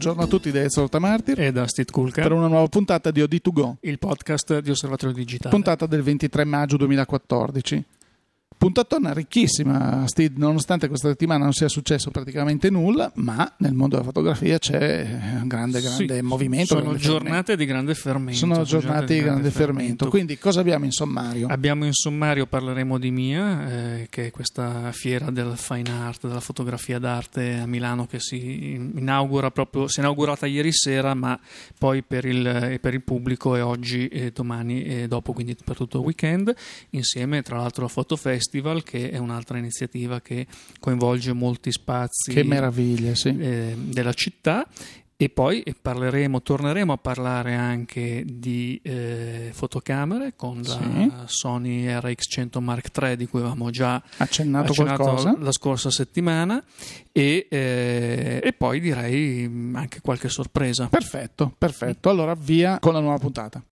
Buongiorno a tutti da Ezio Tamartir e da Steve Kulka per una nuova puntata di OD2Go, il podcast di Osservatorio Digitale. Puntata del 23 maggio 2014. Puntatona ricchissima, Steve, nonostante questa settimana non sia successo praticamente nulla, ma nel mondo della fotografia c'è un grande, grande sì, movimento. Sono grande giornate fermento. di grande fermento. Sono giornate di grande fermento. fermento. Quindi cosa abbiamo in sommario? Abbiamo in sommario, parleremo di MIA, eh, che è questa fiera del fine art, della fotografia d'arte a Milano che si inaugura proprio, si è inaugurata ieri sera, ma poi per il, per il pubblico è oggi e domani e dopo, quindi per tutto il weekend, insieme tra l'altro a Foto Festival che è un'altra iniziativa che coinvolge molti spazi sì. eh, della città e poi parleremo, torneremo a parlare anche di eh, fotocamere con la Sì. Sony RX100 Mark III di cui avevamo già Accennato, accennato qualcosa? la scorsa settimana e, eh, e poi direi anche qualche sorpresa. Perfetto, perfetto. Allora via con la nuova puntata.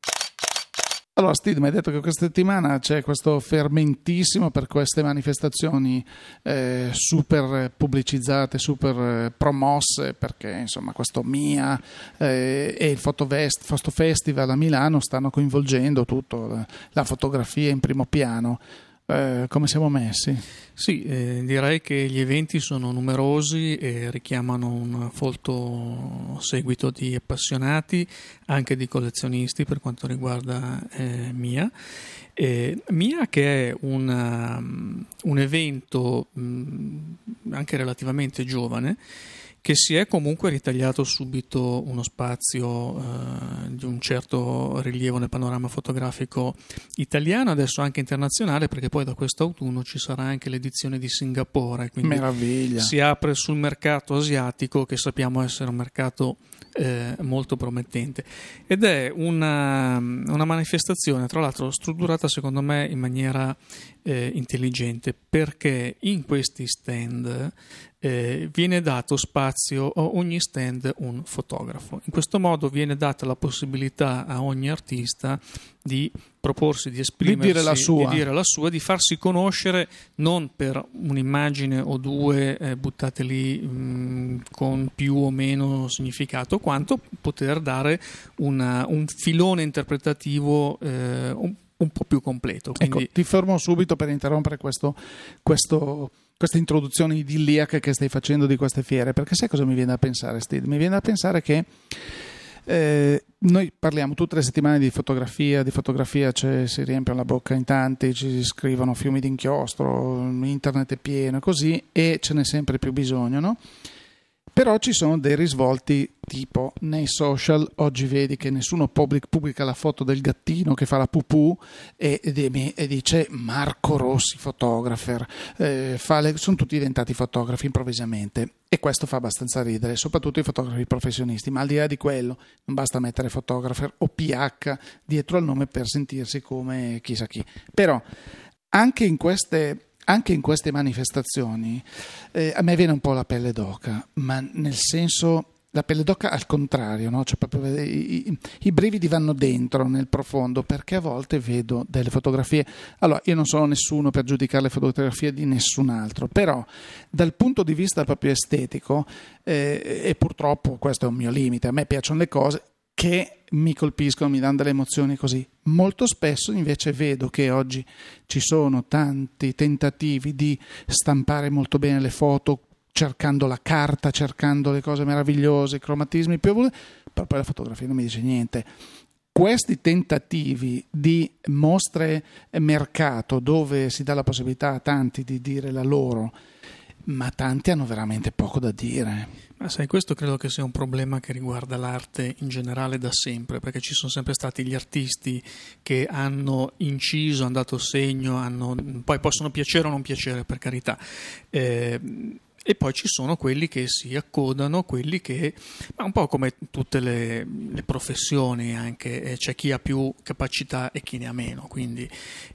Allora, Steve, mi hai detto che questa settimana c'è questo fermentissimo per queste manifestazioni eh, super pubblicizzate, super eh, promosse, perché insomma questo MIA eh, e il Fotovest, Foto Festival a Milano stanno coinvolgendo tutto, la, la fotografia in primo piano. Eh, come siamo messi? Sì, eh, direi che gli eventi sono numerosi e richiamano un folto seguito di appassionati, anche di collezionisti per quanto riguarda eh, Mia. Eh, Mia che è una, un evento mh, anche relativamente giovane che si è comunque ritagliato subito uno spazio eh, di un certo rilievo nel panorama fotografico italiano, adesso anche internazionale, perché poi da quest'autunno ci sarà anche l'edizione di Singapore, quindi Meraviglia. si apre sul mercato asiatico che sappiamo essere un mercato eh, molto promettente ed è una, una, manifestazione tra l'altro strutturata secondo me in maniera eh, intelligente perché in questi stand eh, viene dato spazio a ogni stand un fotografo. In questo modo viene data la possibilità a ogni artista di proporsi, di esprimersi, di dire la sua, di, dire la sua, di farsi conoscere non per un'immagine o due eh, buttate lì mh, con più o meno significato, quanto poter dare una, un filone interpretativo eh, un, un, po' più completo. Quindi... Ecco, ti fermo subito per interrompere questo, questo questa introduzione idilliaca che stai facendo di queste fiere, perché sai cosa mi viene da pensare, Steve? Mi viene da pensare che eh, noi parliamo tutte le settimane di fotografia, di fotografia cioè, si riempiono la bocca in tanti, ci scrivono fiumi d'inchiostro, internet è pieno e così, e ce n'è sempre più bisogno, no? Però ci sono dei risvolti tipo nei social, oggi vedi che nessuno pubblica la foto del gattino che fa la pupù e, e, dice Marco Rossi fotografer, eh, le, sono tutti diventati fotografi improvvisamente. E questo fa abbastanza ridere, soprattutto i fotografi professionisti, ma al di là di quello non basta mettere fotografer o PH dietro al nome per sentirsi come chissà chi. Però anche in queste anche in queste manifestazioni eh, a me viene un po' la pelle d'oca, ma nel senso la pelle d'oca al contrario, no? cioè proprio, i, i, i, brividi vanno dentro nel profondo perché a volte vedo delle fotografie. Allora, io non sono nessuno per giudicare le fotografie di nessun altro, però dal punto di vista proprio estetico, eh, e purtroppo questo è un mio limite, a me piacciono le cose che mi colpiscono, mi danno delle emozioni così. Molto spesso invece vedo che oggi ci sono tanti tentativi di stampare molto bene le foto, cercando la carta, cercando le cose meravigliose, i cromatismi più evoluti, però poi la fotografia non mi dice niente. Questi tentativi di mostre mercato dove si dà la possibilità a tanti di dire la loro, ma tanti hanno veramente poco da dire. Ma sai, questo credo che sia un problema che riguarda l'arte in generale da sempre, perché ci sono sempre stati gli artisti che hanno inciso, hanno dato segno, hanno, poi possono piacere o non piacere, per carità. Eh, e poi ci sono quelli che si accodano, quelli che, ma un po' come tutte le, le professioni, anche eh, c'è chi ha più capacità e chi ne ha meno. Quindi,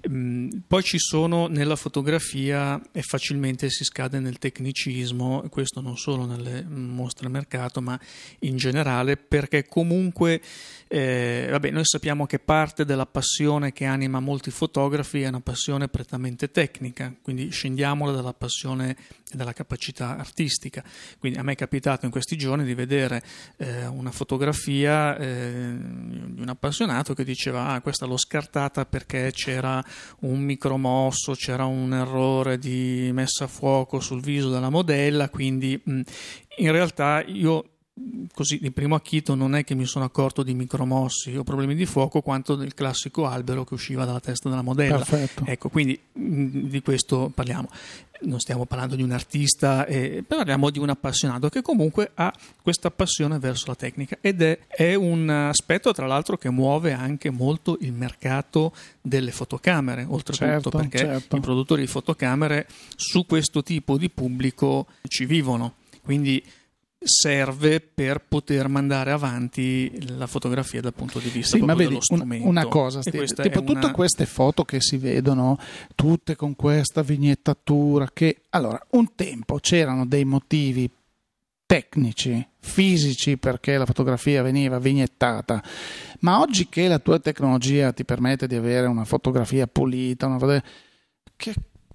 mh, poi ci sono nella fotografia e facilmente si scade nel tecnicismo, questo non solo nelle mostre mercato, ma in generale, perché comunque eh, vabbè, noi sappiamo che parte della passione che anima molti fotografi è una passione prettamente tecnica, quindi scendiamola dalla passione e dalla capacità artistica. Quindi a me è capitato in questi giorni di vedere eh, una fotografia eh, di un appassionato che diceva ah questa l'ho scartata perché c'era un micromosso, c'era un errore di messa a fuoco sul viso della modella, quindi mh, in realtà io così di primo acchito non è che mi sono accorto di micromossi o problemi di fuoco quanto del classico albero che usciva dalla testa della modella. Perfetto. Ecco, quindi di questo parliamo. Non stiamo parlando di un artista, eh, parliamo di un appassionato che comunque ha questa passione verso la tecnica ed è, è un aspetto tra l'altro che muove anche molto il mercato delle fotocamere, oltretutto Certo, perché certo. i produttori di fotocamere su questo tipo di pubblico ci vivono. Quindi serve per poter mandare avanti la fotografia dal punto di vista Sì, ma vedi, dello strumento. una cosa, Steve, tipo è tutte una- queste foto che si vedono, tutte con questa vignettatura, che allora, un tempo c'erano dei motivi tecnici, fisici perché la fotografia veniva vignettata, ma oggi che la tua tecnologia ti permette di avere una fotografia pulita, una foto- che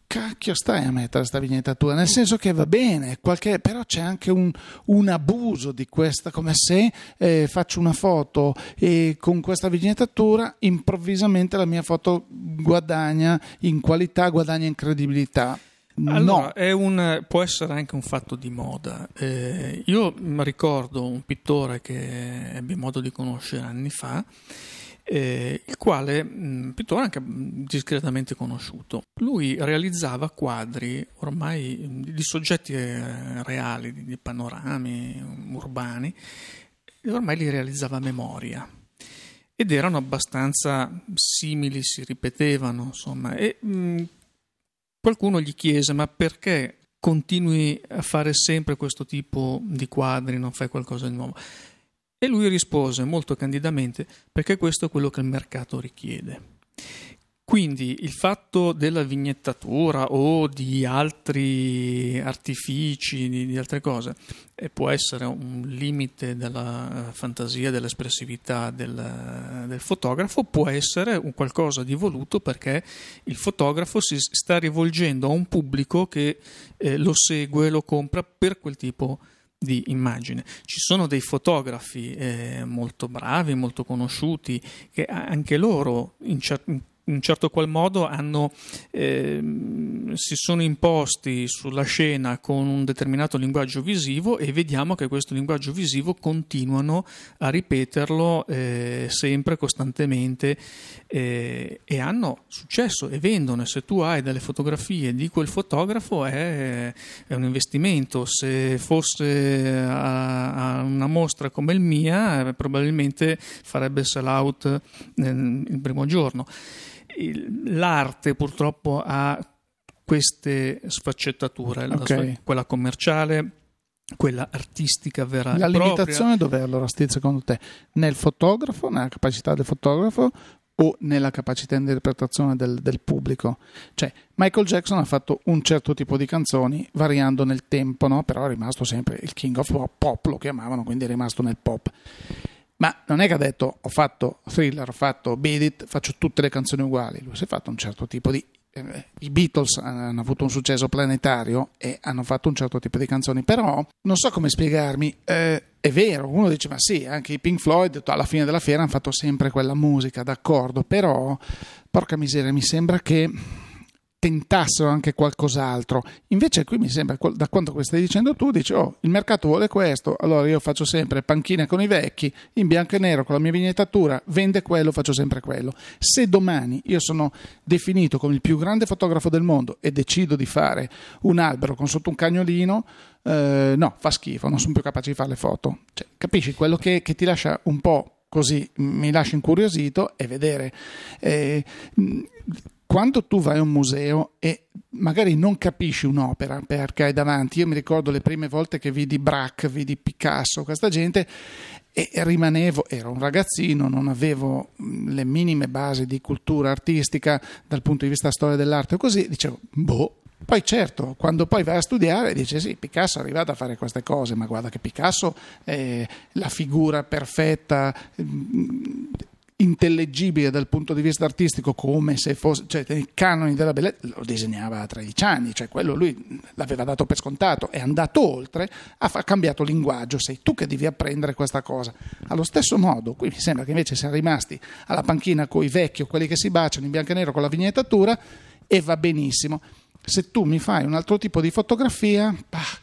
cacchio stai a mettere questa vignettatura? Nel senso che va bene, qualche- però c'è anche un, un abuso di questa, come se eh, faccio una foto e con questa vignettatura improvvisamente la mia foto guadagna in qualità, guadagna in credibilità. Allora, no, è un- può essere anche un fatto di moda. Eh, io mi ricordo un pittore che ebbi modo di conoscere anni fa, eh, il quale, un pittore anche mh, discretamente conosciuto, lui realizzava quadri ormai mh, di soggetti eh, reali, di, panorami urbani, e ormai li realizzava a memoria. Ed erano abbastanza simili, si ripetevano, insomma. E, mh, qualcuno gli chiese: Ma perché continui a fare sempre questo tipo di quadri, non fai qualcosa di nuovo? E lui rispose molto candidamente: Perché questo è quello che il mercato richiede. Quindi il fatto della vignettatura o di altri artifici, di, di altre cose, eh, può essere un limite della eh, fantasia, dell'espressività del, del fotografo, può essere un qualcosa di voluto perché il fotografo si sta rivolgendo a un pubblico che eh, lo segue, lo compra per quel tipo di immagine. Ci sono dei fotografi eh, molto bravi, molto conosciuti, che anche loro in, cer- in un certo qual modo hanno, ehm, si sono imposti sulla scena con un determinato linguaggio visivo e vediamo che questo linguaggio visivo continuano a ripeterlo eh, sempre, costantemente eh, e hanno successo e vendono. Se tu hai delle fotografie di quel fotografo è, è un investimento. Se fosse a, a una mostra come il mia, eh, probabilmente farebbe sell out eh, il primo giorno l'arte purtroppo ha queste sfaccettature, la Ok. sfa- quella commerciale, quella artistica vera la limitazione dov'è allora, Steve, secondo te? Nel fotografo, nella capacità del fotografo o nella capacità di interpretazione del, del pubblico? Cioè, Michael Jackson ha fatto un certo tipo di canzoni variando nel tempo, no? però è rimasto sempre il king of pop, pop lo chiamavano, quindi è rimasto nel pop. Ma non è che ha detto ho fatto thriller, ho fatto beat it, faccio tutte le canzoni uguali. Lui si è fatto un certo tipo di. eh, I Beatles hanno avuto un successo planetario e hanno fatto un certo tipo di canzoni, però non so come spiegarmi. eh, è vero, uno dice: Ma sì, anche i Pink Floyd alla fine della fiera hanno fatto sempre quella musica, d'accordo, però porca miseria, mi sembra che tentassero anche qualcos'altro. Invece qui mi sembra, da quanto stai dicendo tu, dici, oh, il mercato vuole questo, allora io faccio sempre panchine con i vecchi, in bianco e nero, con la mia vignettatura, vende quello, faccio sempre quello. Se domani io sono definito come il più grande fotografo del mondo e decido di fare un albero con sotto un cagnolino, eh, no, fa schifo, non sono più capace di fare le foto. Cioè, capisci? Quello che, che ti lascia un po' così, mi lascia incuriosito è vedere... Eh, quando tu vai a un museo e magari non capisci un'opera perché hai davanti, io mi ricordo le prime volte che vidi Braque, vidi Picasso, questa gente, e rimanevo, ero un ragazzino, non avevo le minime basi di cultura artistica dal punto di vista storia dell'arte così, dicevo, boh. Poi certo, quando poi vai a studiare dice sì, Picasso è arrivato a fare queste cose, ma guarda che Picasso è la figura perfetta, intellegibile dal punto di vista artistico come se fosse, cioè nei canoni della bellezza, lo disegnava a 13 anni, cioè quello lui l'aveva dato per scontato, è andato oltre, ha cambiato linguaggio, sei tu che devi apprendere questa cosa. Allo stesso modo, qui mi sembra che invece siamo rimasti alla panchina con i vecchi o quelli che si baciano in bianco e nero con la vignettatura e va benissimo. Se tu mi fai un altro tipo di fotografia, bah,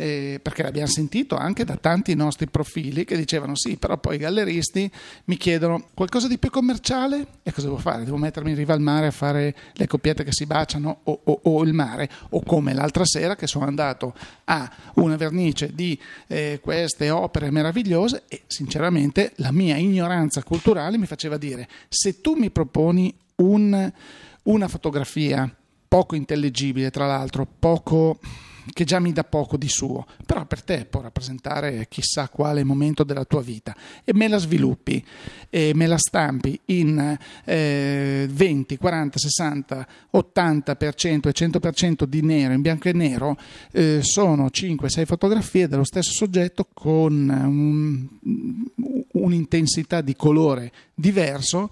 eh, perché l'abbiamo sentito anche da tanti nostri profili che dicevano sì, però poi i galleristi mi chiedono qualcosa di più commerciale e cosa devo fare? Devo mettermi in riva al mare a fare le coppiette che si baciano o, o, o il mare o come l'altra sera che sono andato a una vernice di eh, queste opere meravigliose e sinceramente la mia ignoranza culturale mi faceva dire se tu mi proponi un, una fotografia poco intelligibile tra l'altro, poco che già mi dà poco di suo, però per te può rappresentare chissà quale momento della tua vita e me la sviluppi e me la stampi in eh, 20, 40, 60, 80% e 100% di nero, in bianco e nero, eh, sono 5-6 fotografie dello stesso soggetto con un, un'intensità di colore diverso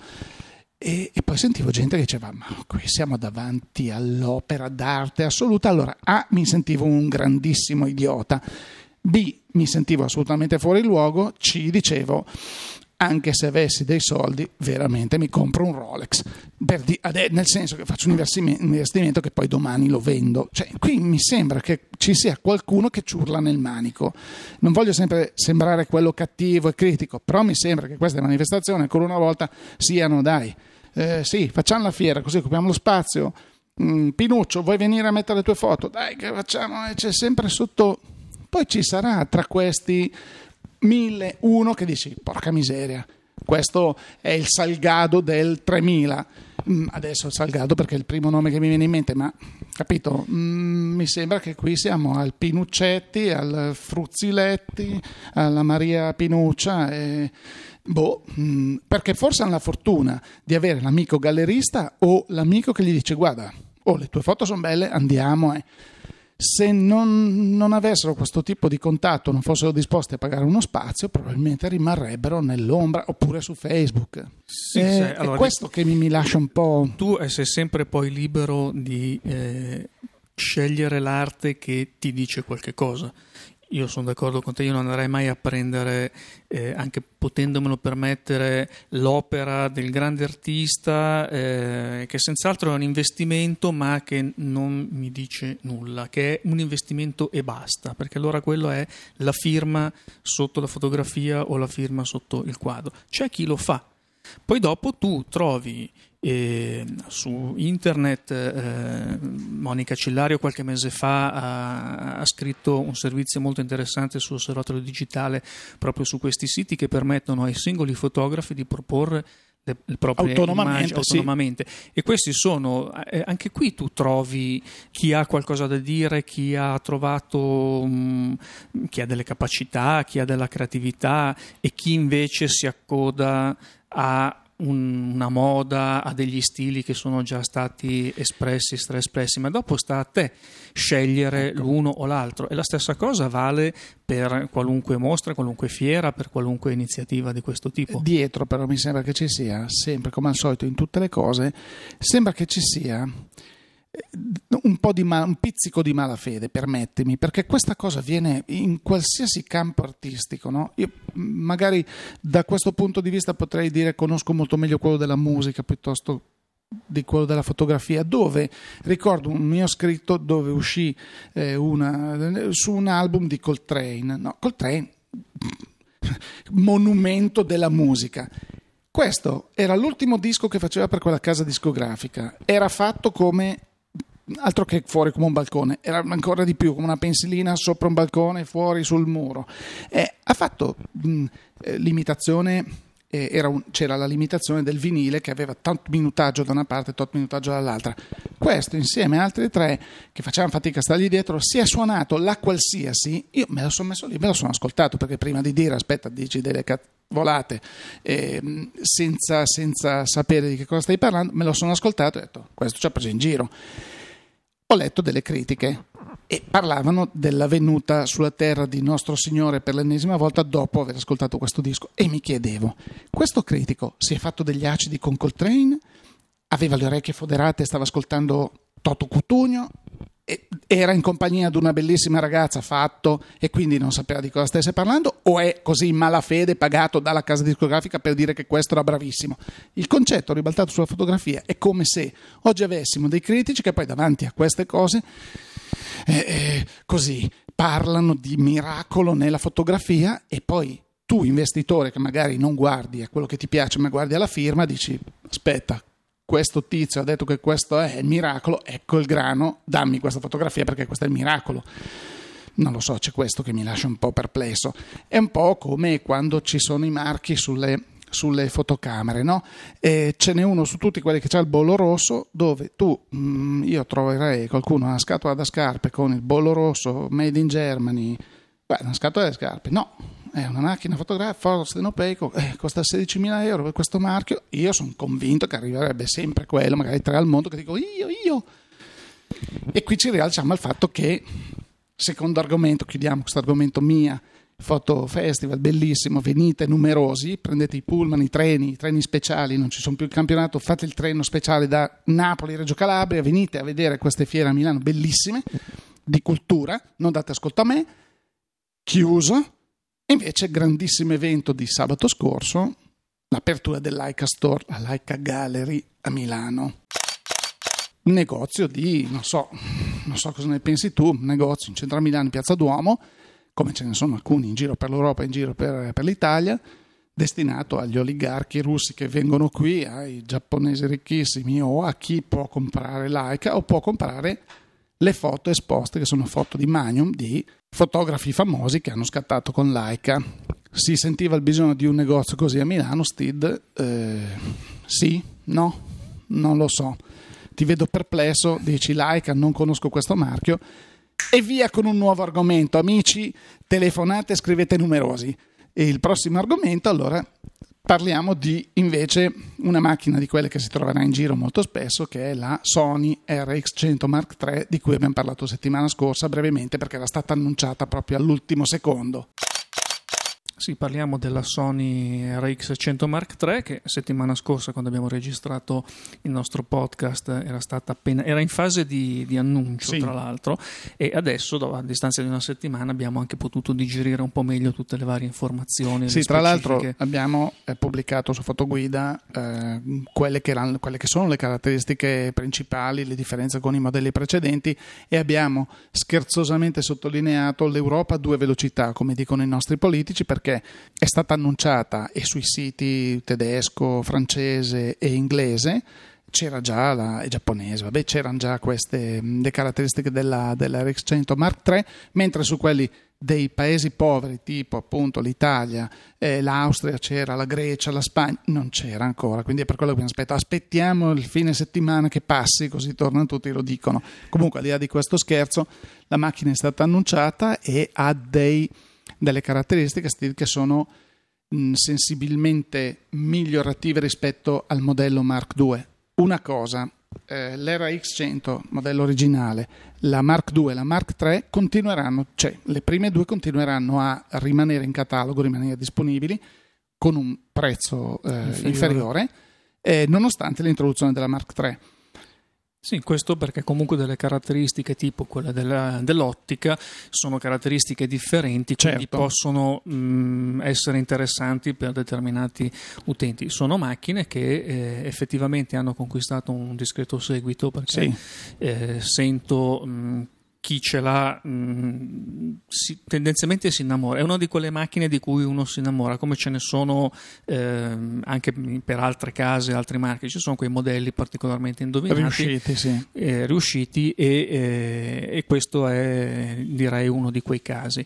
e, e, poi sentivo gente che diceva: Ma qui siamo davanti all'opera d'arte assoluta. Allora, A, mi sentivo un grandissimo idiota, B, mi sentivo assolutamente fuori luogo, C, dicevo. Anche se avessi dei soldi, veramente mi compro un Rolex, di, nel senso che faccio un investimento che poi domani lo vendo. Cioè, qui mi sembra che ci sia qualcuno che ciurla nel manico. Non voglio sempre sembrare quello cattivo e critico, però mi sembra che queste manifestazioni ancora una volta siano, dai, eh, sì, facciamo la fiera, così occupiamo lo spazio. Mm, Pinuccio, vuoi venire a mettere le tue foto? Dai, che facciamo? E c'è sempre sotto. Poi ci sarà tra questi mille uno che dici, porca miseria, questo è il Salgado del 3000. Mm, adesso Salgado perché è il primo nome che mi viene in mente, ma capito? Mm, mi sembra che qui siamo al Pinuccetti, al Fruzziletti, alla Maria Pinuccia. E Boh, mm, perché forse hanno la fortuna di avere l'amico gallerista o l'amico che gli dice guarda, oh, le tue foto sono belle, andiamo. Eh. Se non, non, avessero questo tipo di contatto, non fossero disposti a pagare uno spazio, probabilmente rimarrebbero nell'ombra oppure su Facebook. Sì, eh, è, allora, è questo che mi, mi, lascia un po'... Tu sei sempre poi libero di eh, scegliere l'arte che ti dice qualche cosa. Io sono d'accordo con te, io non andrei mai a prendere, eh, anche potendomelo permettere, l'opera del grande artista, eh, che senz'altro è un investimento, ma che non mi dice nulla, che è un investimento e basta, perché allora quello è la firma sotto la fotografia o la firma sotto il quadro. C'è chi lo fa. Poi dopo tu trovi e su internet eh, Monica Cillario qualche mese fa ha, ha, scritto un servizio molto interessante sull'osservatorio digitale proprio su questi siti che permettono ai singoli fotografi di proporre le, le proprie autonomamente, immagini autonomamente. Sì. E questi sono, eh, anche qui tu trovi chi ha qualcosa da dire, chi ha trovato, um, chi ha delle capacità, chi ha della creatività e chi invece si accoda a una moda, a degli stili che sono già stati espressi, straespressi, ma dopo sta a te scegliere ecco. l'uno o l'altro. E la stessa cosa vale per qualunque mostra, qualunque fiera, per qualunque iniziativa di questo tipo. Dietro però mi sembra che ci sia, sempre come al solito in tutte le cose, sembra che ci sia un, po di mal, un pizzico di malafede, permettimi, perché questa cosa viene in qualsiasi campo artistico. No? Io magari da questo punto di vista potrei dire conosco molto meglio quello della musica piuttosto di quello della fotografia, dove ricordo un mio scritto dove uscì eh, una, su un album di Coltrane, no, Coltrane, monumento della musica. Questo era l'ultimo disco che faceva per quella casa discografica, era fatto come altro che fuori come un balcone, era ancora di più come una pensilina sopra un balcone, fuori sul muro. Eh, ha fatto mh, eh, l'imitazione. Eh, un, c'era la limitazione del vinile che aveva tanto minutaggio da una parte e tanto minutaggio dall'altra. Questo insieme a altri tre che facevano fatica a stargli dietro, si è suonato la qualsiasi. Io me lo sono messo lì, me lo sono ascoltato perché prima di dire aspetta, dici delle volate eh, senza, senza sapere di che cosa stai parlando, me lo sono ascoltato e ho detto questo ci ha preso in giro ho letto delle critiche e parlavano della venuta sulla terra di nostro Signore per l'ennesima volta dopo aver ascoltato questo disco e mi chiedevo, questo critico si è fatto degli acidi con Coltrane? Aveva le orecchie foderate e stava ascoltando Toto Cutugno? Era in compagnia di una bellissima ragazza fatto e quindi non sapeva di cosa stesse parlando o è così in malafede pagato dalla casa discografica per dire che questo era bravissimo? Il concetto ribaltato sulla fotografia è come se oggi avessimo dei critici che poi davanti a queste cose eh, eh, così parlano di miracolo nella fotografia e poi tu investitore che magari non guardi a quello che ti piace ma guardi alla firma dici aspetta questo tizio ha detto che questo è il miracolo, ecco il grano, dammi questa fotografia perché questo è il miracolo. Non lo so, c'è questo che mi lascia un po' perplesso. È un po' come quando ci sono i marchi sulle, sulle fotocamere, no? E ce n'è uno su tutti quelli che c'ha il bollo rosso, dove tu, mh, mm, io troverei qualcuno una scatola da scarpe con il bollo rosso made in Germany, beh, una scatola da scarpe, no, è una macchina fotografica Ford Stenopeico, eh, costa 16.000 euro per questo marchio, io sono convinto che arriverebbe sempre quello, magari tre al mondo, che dico io, io. E qui ci rialziamo al fatto che, secondo argomento, chiudiamo questo argomento mia, foto festival bellissimo, venite numerosi, prendete i pullman, i treni, i treni speciali, non ci sono più il campionato, fate il treno speciale da Napoli, Reggio Calabria, venite a vedere queste fiere a Milano bellissime, di cultura, non date ascolto a me, chiuso, Invece, grandissimo evento di sabato scorso, l'apertura dell'Aica Store, la Laika Gallery a Milano. Un negozio di, non so, non so cosa ne pensi tu, un negozio in centro a Milano, in Piazza Duomo, come ce ne sono alcuni in giro per l'Europa in giro per, per l'Italia, destinato agli oligarchi russi che vengono qui, ai giapponesi ricchissimi o a chi può comprare l'Aica o può comprare le foto esposte, che sono foto di Magnum, di fotografi famosi che hanno scattato con Leica. Si sentiva il bisogno di un negozio così a Milano, Stid? Eh, sì? No? Non lo so. Ti vedo perplesso, dici Leica, non conosco questo marchio. E via con un nuovo argomento. Amici, telefonate scrivete numerosi. E il prossimo argomento, allora, Parliamo di invece una macchina di quelle che si troverà in giro molto spesso, che è la Sony RX100 Mark III, di cui abbiamo parlato settimana scorsa brevemente perché era stata annunciata proprio all'ultimo secondo. Sì, parliamo della Sony RX100 Mark III che settimana scorsa quando abbiamo registrato il nostro podcast era, stata appena, era in fase di, di annuncio sì. tra l'altro e adesso a distanza di una settimana abbiamo anche potuto digerire un po' meglio tutte le varie informazioni. Sì, tra l'altro abbiamo eh, pubblicato su Fotoguida eh, quelle, che erano, quelle che sono le caratteristiche principali, le differenze con i modelli precedenti e abbiamo scherzosamente sottolineato l'Europa a due velocità come dicono i nostri politici perché perché è stata annunciata e sui siti tedesco, francese e inglese c'era già la giapponese, vabbè, c'erano già queste le caratteristiche della, della RX100 Mark III, mentre su quelli dei paesi poveri, tipo appunto l'Italia, eh, l'Austria c'era, la Grecia, la Spagna, non c'era ancora, quindi è per quello che abbiamo aspettato. Aspettiamo il fine settimana che passi, così tornano tutti e lo dicono. Comunque, al di là di questo scherzo, la macchina è stata annunciata e ha dei delle caratteristiche che sono sensibilmente migliorative rispetto al modello Mark II. Una cosa, eh, l'era X100, modello originale, la Mark II e la Mark III continueranno, cioè le prime due continueranno a rimanere in catalogo, rimanere disponibili con un prezzo eh, inferiore, inferiore eh, nonostante l'introduzione della Mark III. Sì, questo perché comunque delle caratteristiche tipo quelle della, dell'ottica sono caratteristiche differenti, quindi certo. possono mh, essere interessanti per determinati utenti. Sono macchine che eh, effettivamente hanno conquistato un discreto seguito perché sì. eh, sento mh, chi ce l'ha mh, mm, si, tendenzialmente si innamora. È una di quelle macchine di cui uno si innamora, come ce ne sono eh, anche per altre case, altre marche. Ci sono quei modelli particolarmente indovinati, riusciti, sì. eh, riusciti e, eh, e questo è direi uno di quei casi.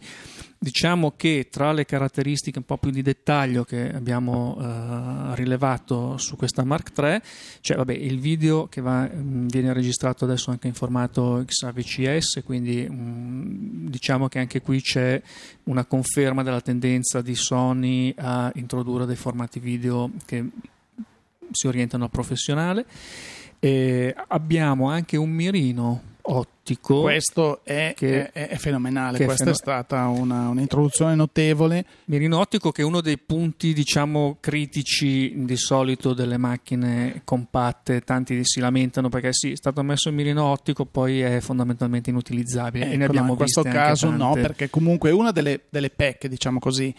Diciamo che tra le caratteristiche un po' più di dettaglio che abbiamo uh, rilevato su questa Mark III c'è vabbè, il video che va, mm, viene registrato adesso anche in formato XAVCS, quindi um, diciamo che anche qui c'è una conferma della tendenza di Sony a introdurre dei formati video che si orientano al professionale. E abbiamo anche un mirino 8 ottico. Questo è, Che- è- è fenomenale, che è questa feno- è stata una, un'introduzione notevole. Mirino ottico che è uno dei punti, diciamo, critici di solito delle macchine compatte. Tanti si lamentano perché sì, è stato messo il mirino ottico, poi è fondamentalmente inutilizzabile. e ne Ecco, no, abbiamo in questo caso no, perché comunque una delle, delle pecche, diciamo così,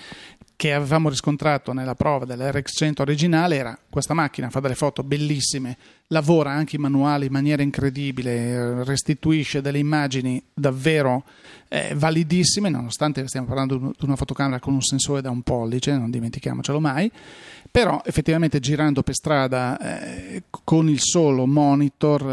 che avevamo riscontrato nella prova dell'RX100 originale era questa macchina fa delle foto bellissime, lavora anche i manuali in maniera incredibile, eh, restituisce delle immagini davvero eh, validissime, nonostante stiamo parlando di una fotocamera con un sensore da un pollice, non dimentichiamocelo mai, però effettivamente girando per strada eh, con il solo monitor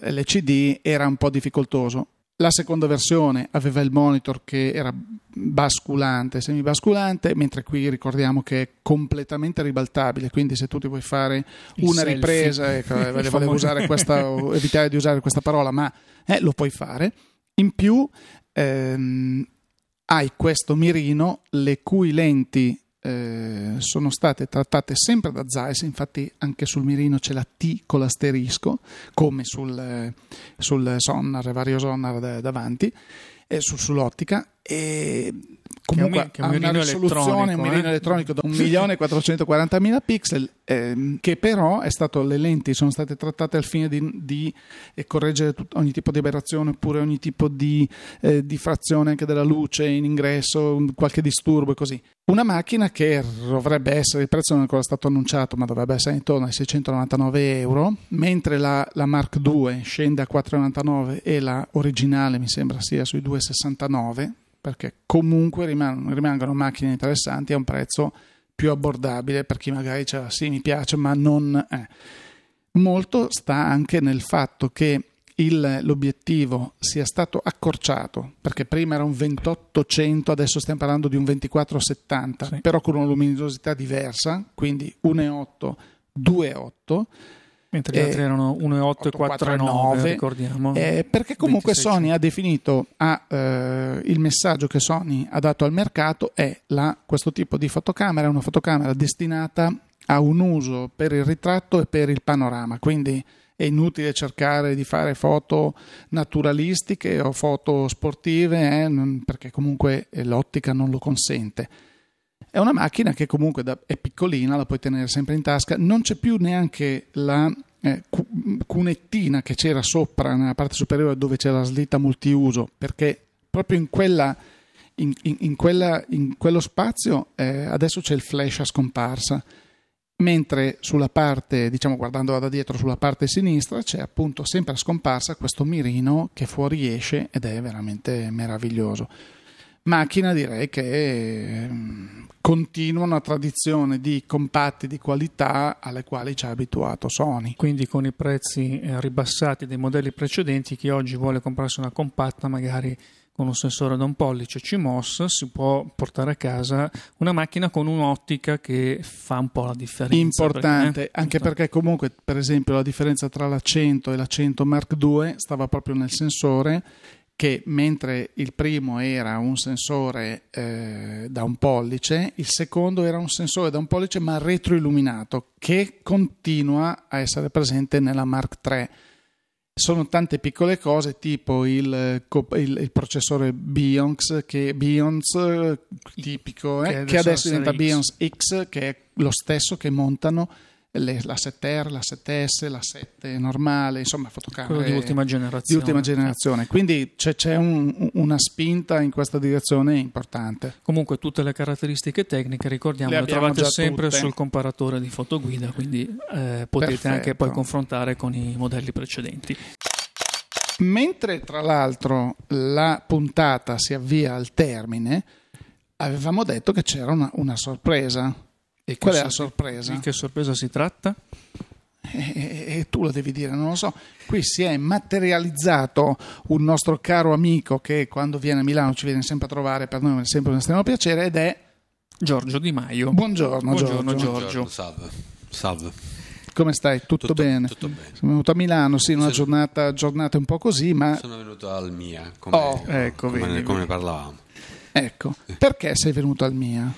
eh, LCD era un po' difficoltoso. La seconda versione aveva il monitor che era basculante, semibasculante, mentre qui ricordiamo che è completamente ribaltabile, quindi se tu ti vuoi fare Il una selfie. ripresa, ecco, volevo usare questa, evitare di usare questa parola, ma eh, lo puoi fare. In più ehm, hai questo mirino le cui lenti eh, sono state trattate sempre da Zeiss, infatti anche sul mirino c'è la T con l'asterisco, come sul, eh, sul sonar, vario sonar da- davanti, eh, su- sull'ottica. E comunque che è un ha una risoluzione, un elettronico, mirino eh? elettronico da 1.440.000 pixel, ehm, che però è stato, le lenti sono state trattate al fine di, di, eh, correggere tut- ogni tipo di aberrazione oppure ogni tipo di eh, diffrazione anche della luce in ingresso, un- qualche disturbo e così. Una macchina che dovrebbe essere, il prezzo non è ancora stato annunciato, ma dovrebbe essere intorno ai 699 euro, mentre la, la Mark II scende a 499 e la originale mi sembra sia sui 269, perché comunque rimangono, rimangono macchine interessanti a un prezzo più abbordabile per chi magari dice "Ah, sì mi piace ma non... eh". Molto sta anche nel fatto che il- l'obiettivo sia stato accorciato perché prima era un 2800 adesso stiamo parlando di un 2470 Sì. però con una luminosità diversa quindi 1.8 2.8 Mentre gli Eh, altri erano 1,8 e 4,9, 4,9, ricordiamo. eh, perché comunque 2600. Sony ha definito ha, eh, il messaggio che Sony ha dato al mercato è la, questo tipo di fotocamera è una fotocamera destinata a un uso per il ritratto e per il panorama quindi è inutile cercare di fare foto naturalistiche o foto sportive eh, perché comunque eh, l'ottica non lo consente è una macchina che comunque da- è piccolina, la puoi tenere sempre in tasca, non c'è più neanche la eh, cu- cunettina che c'era sopra nella parte superiore dove c'era la slitta multiuso, perché proprio in, quella, in, in- quella- in quello spazio eh, adesso c'è il flash a scomparsa, mentre sulla parte, diciamo guardando da dietro sulla parte sinistra, c'è appunto sempre a scomparsa questo mirino che fuoriesce ed è veramente meraviglioso macchina direi che ehm, continua una tradizione di compatti di qualità alle quali ci ha abituato Sony. Quindi con i prezzi eh, ribassati dei modelli precedenti, chi oggi vuole comprarsi una compatta, magari con un sensore da un pollice CMOS, si può portare a casa una macchina con un'ottica che fa un po' la differenza. Importante, perché, eh, anche perché comunque per esempio la differenza tra la 100 e la 100 Mark II stava proprio nel sensore che mentre il primo era un sensore eh, da un pollice, il secondo era un sensore da un pollice ma retroilluminato che continua a essere presente nella Mark III. Sono tante piccole cose tipo il, il- il processore Bionx che Bionz eh, tipico eh, Che che adesso adesso diventa essere Bionz X che è lo stesso che montano le- la 7R, la 7S, la 7 normale, insomma fotocamere di ultima di generazione. ultima generazione. Quindi c'è, c'è un- una spinta in questa direzione importante. Comunque tutte le caratteristiche tecniche, ricordiamo, Le le, trovate sempre tutte. sul comparatore di fotoguida, quindi eh, potete Perfetto. anche poi confrontare con i modelli precedenti. Mentre tra l'altro la puntata si avvia al termine, avevamo detto che c'era una, una sorpresa. E Qual è la sor- sorpresa? Di che sorpresa si tratta? E, tu lo devi dire, non lo so. Qui si è materializzato un nostro caro amico che quando viene a Milano ci viene sempre a trovare, per noi è sempre un estremo piacere, ed è Giorgio Di Maio. Buongiorno, Buongiorno, Giorgio. Giorgio. Buongiorno, salve. Salve. Come stai? Tutto, bene? Tutto bene. Sono venuto a Milano, sì, una giornata, giornata un po' così, ma Sono venuto al Mia, come, Oh, ecco, come, vedi, come vedi. ne parlavamo. ecco, perché sei venuto al mia?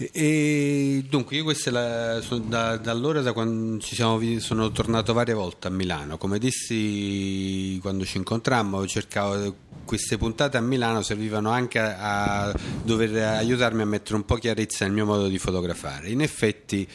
E, dunque, io questa la, da, da, allora, da quando ci siamo, sono tornato varie volte a Milano. Come dissi quando ci incontrammo, cercavo queste puntate a Milano servivano anche a, a dover aiutarmi a mettere un po' chiarezza nel mio modo di fotografare. In effetti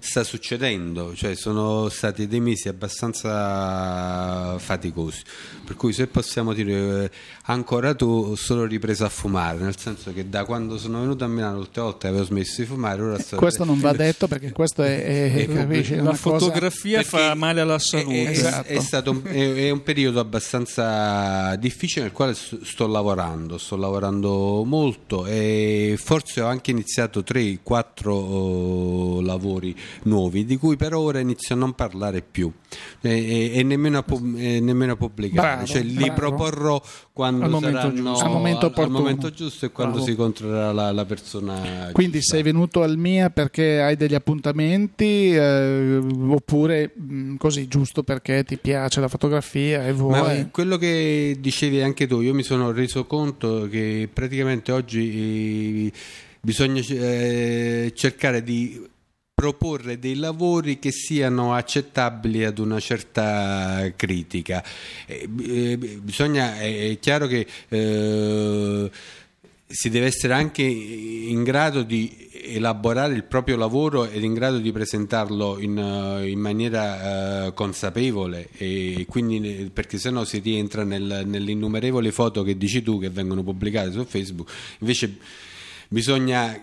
sta succedendo, cioè sono stati dei mesi abbastanza faticosi, per cui se possiamo dire eh, ancora tu ho solo ripreso a fumare, nel senso che da quando sono venuto a Milano l'ultima volta avevo smesso di fumare, ora sto Questo non va detto perché questo è, è, è capisci, la fotografia fa male alla salute. È, esatto. è stato un, è, un periodo abbastanza difficile nel quale sto lavorando, sto lavorando molto e forse ho anche iniziato 3-4 lavori nuovi, di cui per ora inizio a non parlare più e, e, e nemmeno, a pub, nemmeno, a pubblicare, bravo, cioè, bravo. li proporrò quando al momento, saranno, giusto. Al momento, al, al momento giusto e quando bravo. si incontrerà la, la persona. Quindi giusta. sei venuto al MIA perché hai degli appuntamenti eh, oppure mh, così giusto perché ti piace la fotografia e vuoi... Ma quello che dicevi anche tu, io mi sono reso conto che praticamente oggi eh, bisogna eh, cercare di proporre dei lavori che siano accettabili ad una certa critica. Eh, bisogna, è chiaro che eh, si deve essere anche in grado di elaborare il proprio lavoro ed in grado di presentarlo in, in maniera uh, consapevole e quindi perché sennò si rientra nel, innumerevoli foto che dici tu che vengono pubblicate su Facebook invece bisogna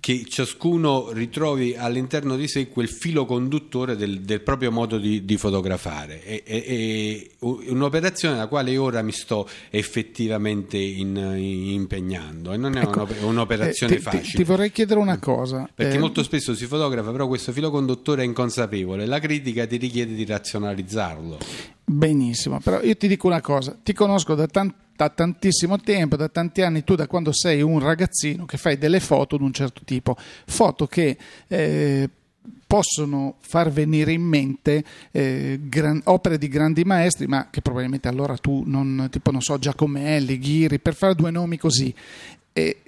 che ciascuno ritrovi all'interno di sé quel filo conduttore del, del proprio modo di, di fotografare. È, è, è, un'operazione alla quale ora mi sto effettivamente in, in, impegnando e non è ecco, un'operazione eh, ti, facile. Ti, ti, vorrei chiedere una cosa. Perché eh, molto spesso si fotografa, però questo filo conduttore è inconsapevole, la critica ti richiede di razionalizzarlo. Benissimo, però io ti dico una cosa, ti conosco da tanto da tantissimo tempo, da tanti anni, tu da quando sei un ragazzino che fai delle foto di un certo tipo, foto che eh, possono far venire in mente eh, gran, opere di grandi maestri, ma che probabilmente allora tu non, tipo non so, Giacomelli, Ghiri, per fare due nomi così. E,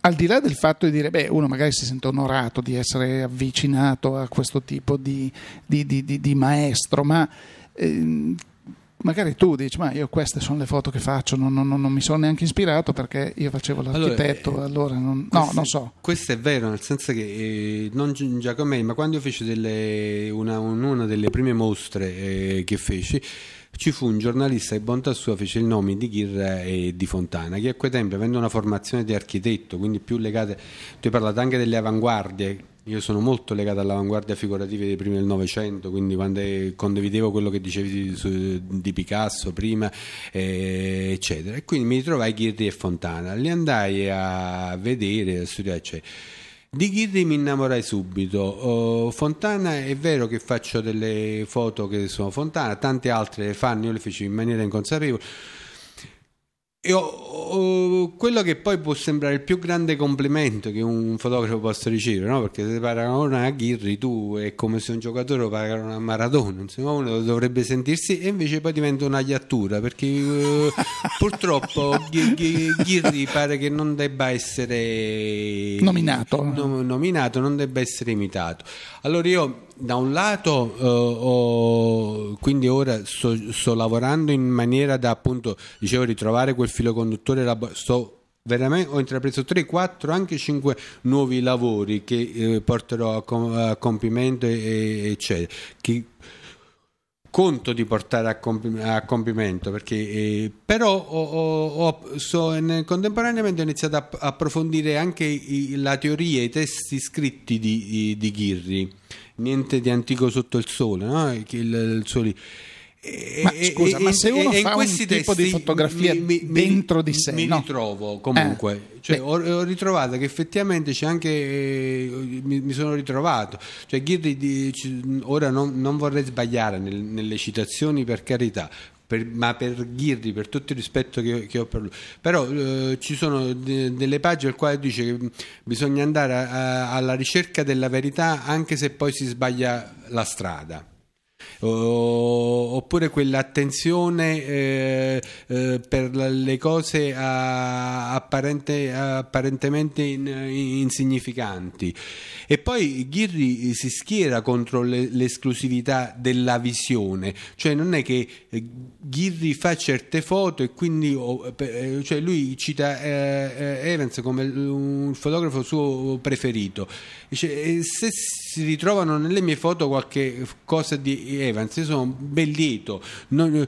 al di là del fatto di dire, beh, uno magari si sente onorato di essere avvicinato a questo tipo di, di, di, di maestro, ma eh, magari tu dici ma io queste sono le foto che faccio non, non, non mi sono neanche ispirato perché io facevo l'architetto allora, allora non, no non so. questo è vero nel senso che eh, non Giacomelli ma quando io feci delle, una, una, delle prime mostre eh, che feci ci fu un giornalista che bontà sua fece il nome di Ghirra e di Fontana che a quei tempi avendo una formazione di architetto quindi più legate tu hai parlato anche delle avanguardie io sono molto legato all'avanguardia figurativa dei primi del Novecento, quindi quando condividevo quello che dicevi di, su, di Picasso prima, eh, eccetera. E quindi mi ritrovai Ghirri e Fontana. Li andai a vedere, a studiare, eccetera. Di Ghirri mi innamorai subito. Oh, Fontana è vero che faccio delle foto che sono Fontana, tante altre le fanno, io le feci in maniera inconsapevole. E ho, ho, quello che poi può sembrare il più grande complimento che un fotografo possa ricevere, no? perché se paragona a Ghirri tu è come se un giocatore lo paragona a Maradona, insomma uno dovrebbe sentirsi e invece poi diventa una iattura perché uh, purtroppo Ghirri pare che non debba essere nominato. No, nominato, non debba essere imitato. Allora io da un lato uh, ho, quindi ora sto, sto, lavorando in maniera da appunto dicevo ritrovare quel filo conduttore sto veramente ho intrapreso 3, 4, anche 5 nuovi lavori che eh, porterò a, com- a compimento e, eccetera. Che conto di portare a, compi- a compimento perché eh, però ho, ho, ho, so, nel, contemporaneamente ho iniziato a, approfondire anche i, la teoria i testi scritti di, di Ghirri niente di antico sotto il sole, no? il, il sole. E, ma scusa, e, ma se uno fa un tipo di fotografia mi, mi, dentro di sé, mi no? ritrovo comunque. Eh, cioè, ho, ho, ritrovato che effettivamente c'è anche. Eh, mi, mi, sono ritrovato. Cioè, Ghirri, di, ora non, non, vorrei sbagliare nel, nelle citazioni, per carità. Per, ma per Ghirri, per tutto il rispetto che, che ho per lui, però eh, ci sono de, delle pagine al quale dice che bisogna andare a, a, alla ricerca della verità anche se poi si sbaglia la strada. Oppure quell'attenzione eh, eh, per le cose apparente, apparentemente in, insignificanti. E poi Ghirri si schiera contro le, l'esclusività della visione, cioè non è che eh, Ghirri fa certe foto e quindi eh, cioè lui cita eh, Evans come un fotografo suo preferito. Dice, se si ritrovano nelle mie foto qualche cosa di Evans, io sono ben lieto. Non,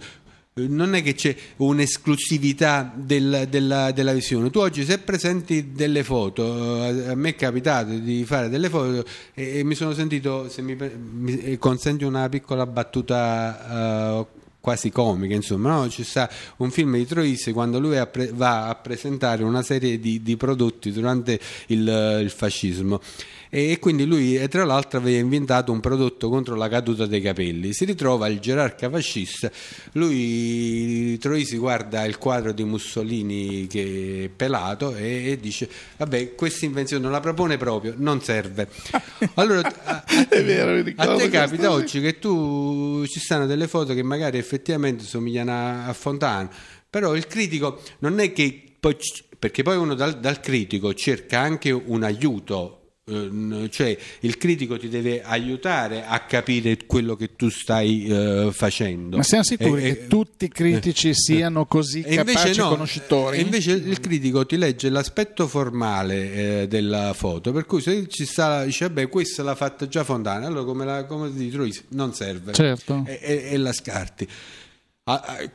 non è che c'è un'esclusività del, della, della, visione. Tu oggi se presenti delle foto, a me è capitato di fare delle foto e, e mi sono sentito, se mi, mi consenti una piccola battuta uh, quasi comica, insomma, no? ci sta un film di Troisi quando lui va a presentare una serie di, di prodotti durante il, il fascismo e quindi lui tra l'altro aveva inventato un prodotto contro la caduta dei capelli. Si ritrova il gerarca fascista. Lui Troisi guarda il quadro di Mussolini che è pelato e, e dice vabbè questa invenzione non la propone proprio non serve. Allora a, vero, a te capita oggi che tu ci stanno delle foto che magari effettivamente somigliano a, Fontana però il critico non è che poi, perché poi uno dal, dal critico cerca anche un aiuto cioè il critico ti deve aiutare a capire quello che tu stai uh, facendo. Ma siamo sicuri e, che e, tutti i critici eh, siano così e capaci no, conoscitori? Invece il critico ti legge l'aspetto formale eh, della foto, per cui se ci sta, dice, beh, questa l'ha fatta già Fontana, allora come, la, come ti trovi non serve certo. e la scarti.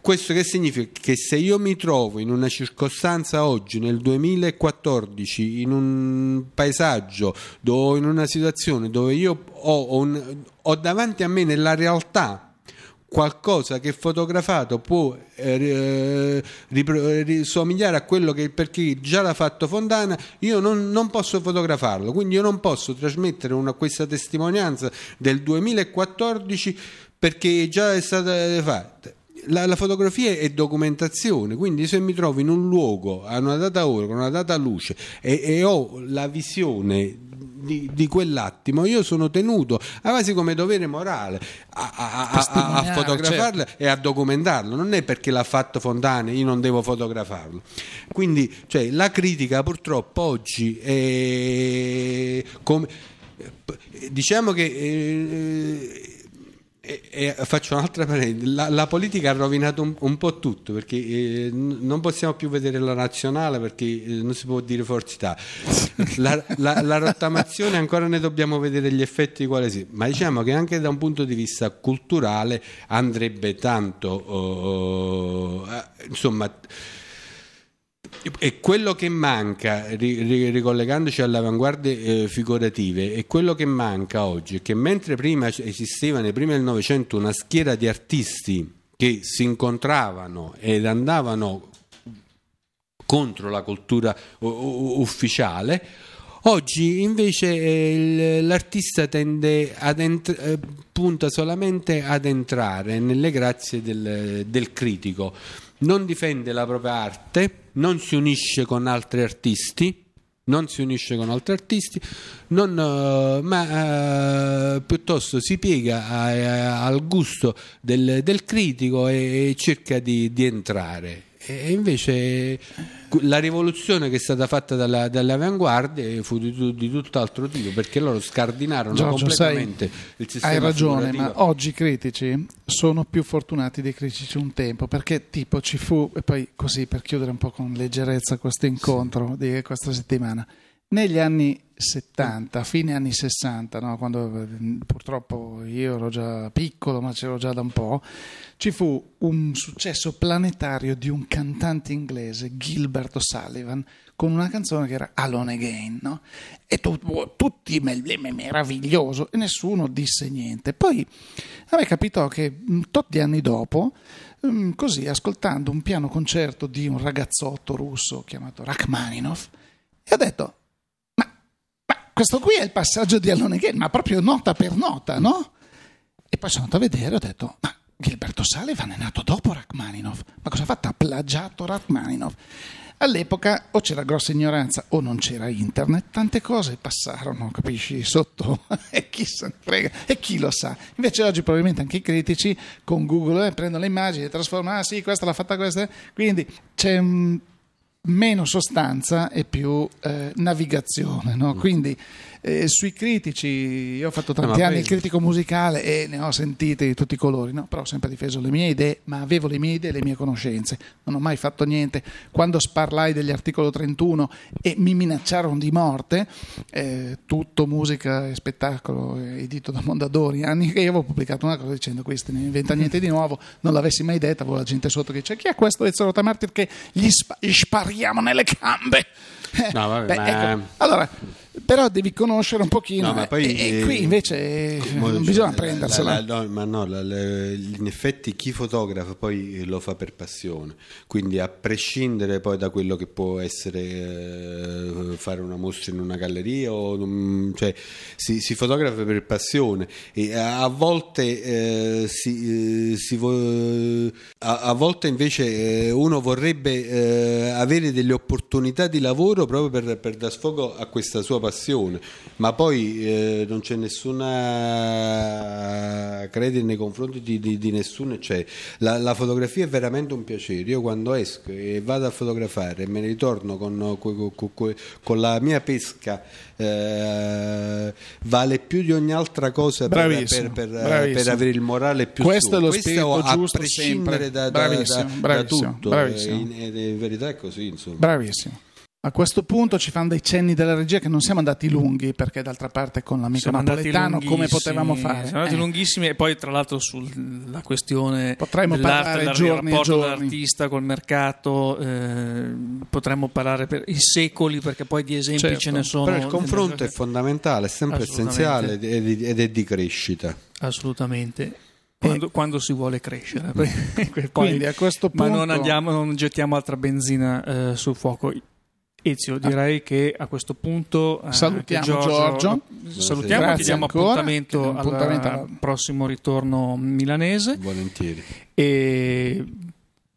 Questo che significa? Che se io mi trovo in una circostanza oggi, nel 2014, in un paesaggio o in una situazione dove io ho, un, ho davanti a me nella realtà qualcosa che fotografato può eh, risomigliare a quello che per chi già l'ha fatto Fontana, io non, non posso fotografarlo, quindi io non posso trasmettere una, questa testimonianza del 2014 perché già è stata fatta la, la, fotografia è documentazione, quindi se mi trovo in un luogo a una data ora, con una data luce e, e ho la visione di, di, quell'attimo, io sono tenuto, quasi come dovere morale, a, a, a, a fotografarla certo. e a documentarlo. Non è perché l'ha fatto Fontane, io non devo fotografarlo. Quindi cioè, la critica purtroppo oggi è come, diciamo che... Eh, e, faccio un'altra parentesi, la, la, politica ha rovinato un, un po' tutto perché eh, non possiamo più vedere la nazionale perché eh, non si può dire Forza. La, la, la, rottamazione ancora ne dobbiamo vedere gli effetti quali sì, ma diciamo che anche da un punto di vista culturale andrebbe tanto, oh, oh, insomma e quello che manca, ricollegandoci alle avanguardie eh, figurative, e quello che manca oggi è che mentre prima esisteva, nei primi del Novecento, una schiera di artisti che si incontravano ed andavano contro la cultura ufficiale, oggi invece eh, l'artista tende ad ent- eh, punta solamente ad entrare nelle grazie del, del critico non difende la propria arte, non si unisce con altri artisti, non si unisce con altri artisti, non, uh, ma uh, piuttosto si piega a, a, al gusto del, del critico e, e cerca di, di entrare. E invece la rivoluzione che è stata fatta dalla, dalle avanguardie fu di, di tutt'altro tipo perché loro scardinarono Giorgio, completamente sai, il sistema hai ragione ma oggi i critici sono più fortunati dei critici un tempo perché tipo ci fu e poi così per chiudere un po' con leggerezza questo incontro sì. di questa settimana negli anni 70, fine anni 60, no? quando purtroppo io ero già piccolo, ma c'ero già da un po', ci fu un successo planetario di un cantante inglese, Gilbert O'Sullivan, con una canzone che era Alone Again, no? e tu, tutti meraviglioso, e nessuno disse niente. Poi a me capitò che tutti anni dopo, mm, così ascoltando un piano concerto di un ragazzotto russo chiamato Rachmaninov, e ho detto questo qui è il passaggio di Alone Again, ma proprio nota per nota, no? E poi sono andato a vedere e ho detto, ma Gilberto Sullivan è nato dopo Rachmaninov, ma cosa ha fatto? Ha plagiato Rachmaninov. all'epoca o c'era grossa ignoranza o non c'era internet, tante cose passarono, capisci, sotto e chi se ne frega e chi lo sa. Invece oggi probabilmente anche i critici con Google eh, prendono le immagini e trasformano, ah sì, questa l'ha fatta questa, quindi c'è un meno sostanza e più eh, navigazione. No? Quindi eh, sui critici, io ho fatto tanti no, anni il critico musicale e ne ho sentite di tutti i colori, no? però ho sempre difeso le mie idee, ma avevo le mie idee e le mie conoscenze, non ho mai fatto niente. Quando sparlai degli articoli 31 e mi minacciarono di morte, eh, tutto musica e spettacolo edito da Mondadori, anni che io avevo pubblicato una cosa dicendo questo non inventa niente di nuovo, non l'avessi mai detta, avevo la gente sotto che dice chi è questo Ezio Rotamartir che gli, sp- gli spariamo nelle gambe? No, vabbè, Beh, ma... ecco, allora però devi conoscere un pochino No, ma poi, e, e eh, qui invece mo- non bisogna la- prendersela. la- la- no, ma no, la- in effetti chi fotografa poi lo fa per passione, quindi a prescindere poi da quello che può essere eh, fare una mostra in una galleria, o, cioè, si, si fotografa per passione e a, a volte eh, si, eh, si vo- a, a volte invece eh, uno vorrebbe eh, avere delle opportunità di lavoro proprio per, per dar sfogo a questa sua passione, ma poi eh, non c'è nessuna credere nei confronti di, di- di nessuno. Cioè, la, la fotografia è veramente un piacere. Io quando esco e vado a fotografare e me ne ritorno con, con- con- con- la mia pesca, eh, vale più di ogni altra cosa per, per- per- per avere il morale più Questo su. è lo Questo spirito a giusto prescindere sempre. da, da- Bravissimo, da- da bravissimo, tutto. bravissimo. Eh, In, in- in verità è così, insomma. Bravissimo. A questo punto ci fanno dei cenni della regia che non siamo andati lunghi perché d'altra parte con l'amico Siamo napoletano come potevamo fare? Siamo andati Eh, lunghissimi e poi tra l'altro sulla questione Potremmo dell'arte, parlare del giorni e rapporto giorni. dell'artista col mercato, eh, potremmo parlare per i secoli perché poi di esempi Certo, ce ne sono. Però il confronto è fondamentale, è sempre essenziale ed è di- crescita. Assolutamente. Quando, quando si vuole crescere. Poi- Quindi a questo ma punto non, andiamo, non gettiamo altra benzina eh, sul fuoco. Ezio, direi che a questo punto eh, Salutiamo anche Giorgio. Salutiamo, Grazie chiediamo ancora. appuntamento, appuntamento al alla- prossimo ritorno milanese Volentieri. e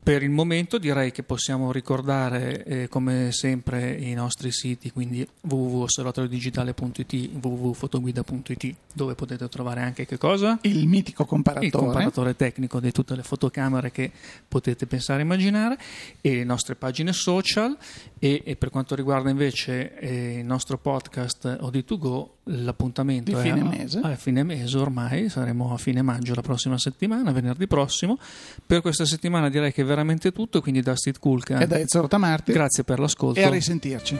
per il momento direi che possiamo ricordare eh, come sempre i nostri siti, quindi www.osservatoriodigitale.it, www.fotoguida.it, dove potete trovare anche che cosa? il mitico comparatore. il comparatore tecnico di tutte le fotocamere che potete pensare e immaginare e le nostre pagine social e, e per quanto riguarda invece eh, il nostro podcast OD2Go l'appuntamento Di è fine a, mese. a fine mese ormai saremo a fine maggio la prossima settimana venerdì prossimo per questa settimana direi che è veramente tutto quindi da Steve Kulka e da Ezio Rotamarti grazie per l'ascolto. E a risentirci.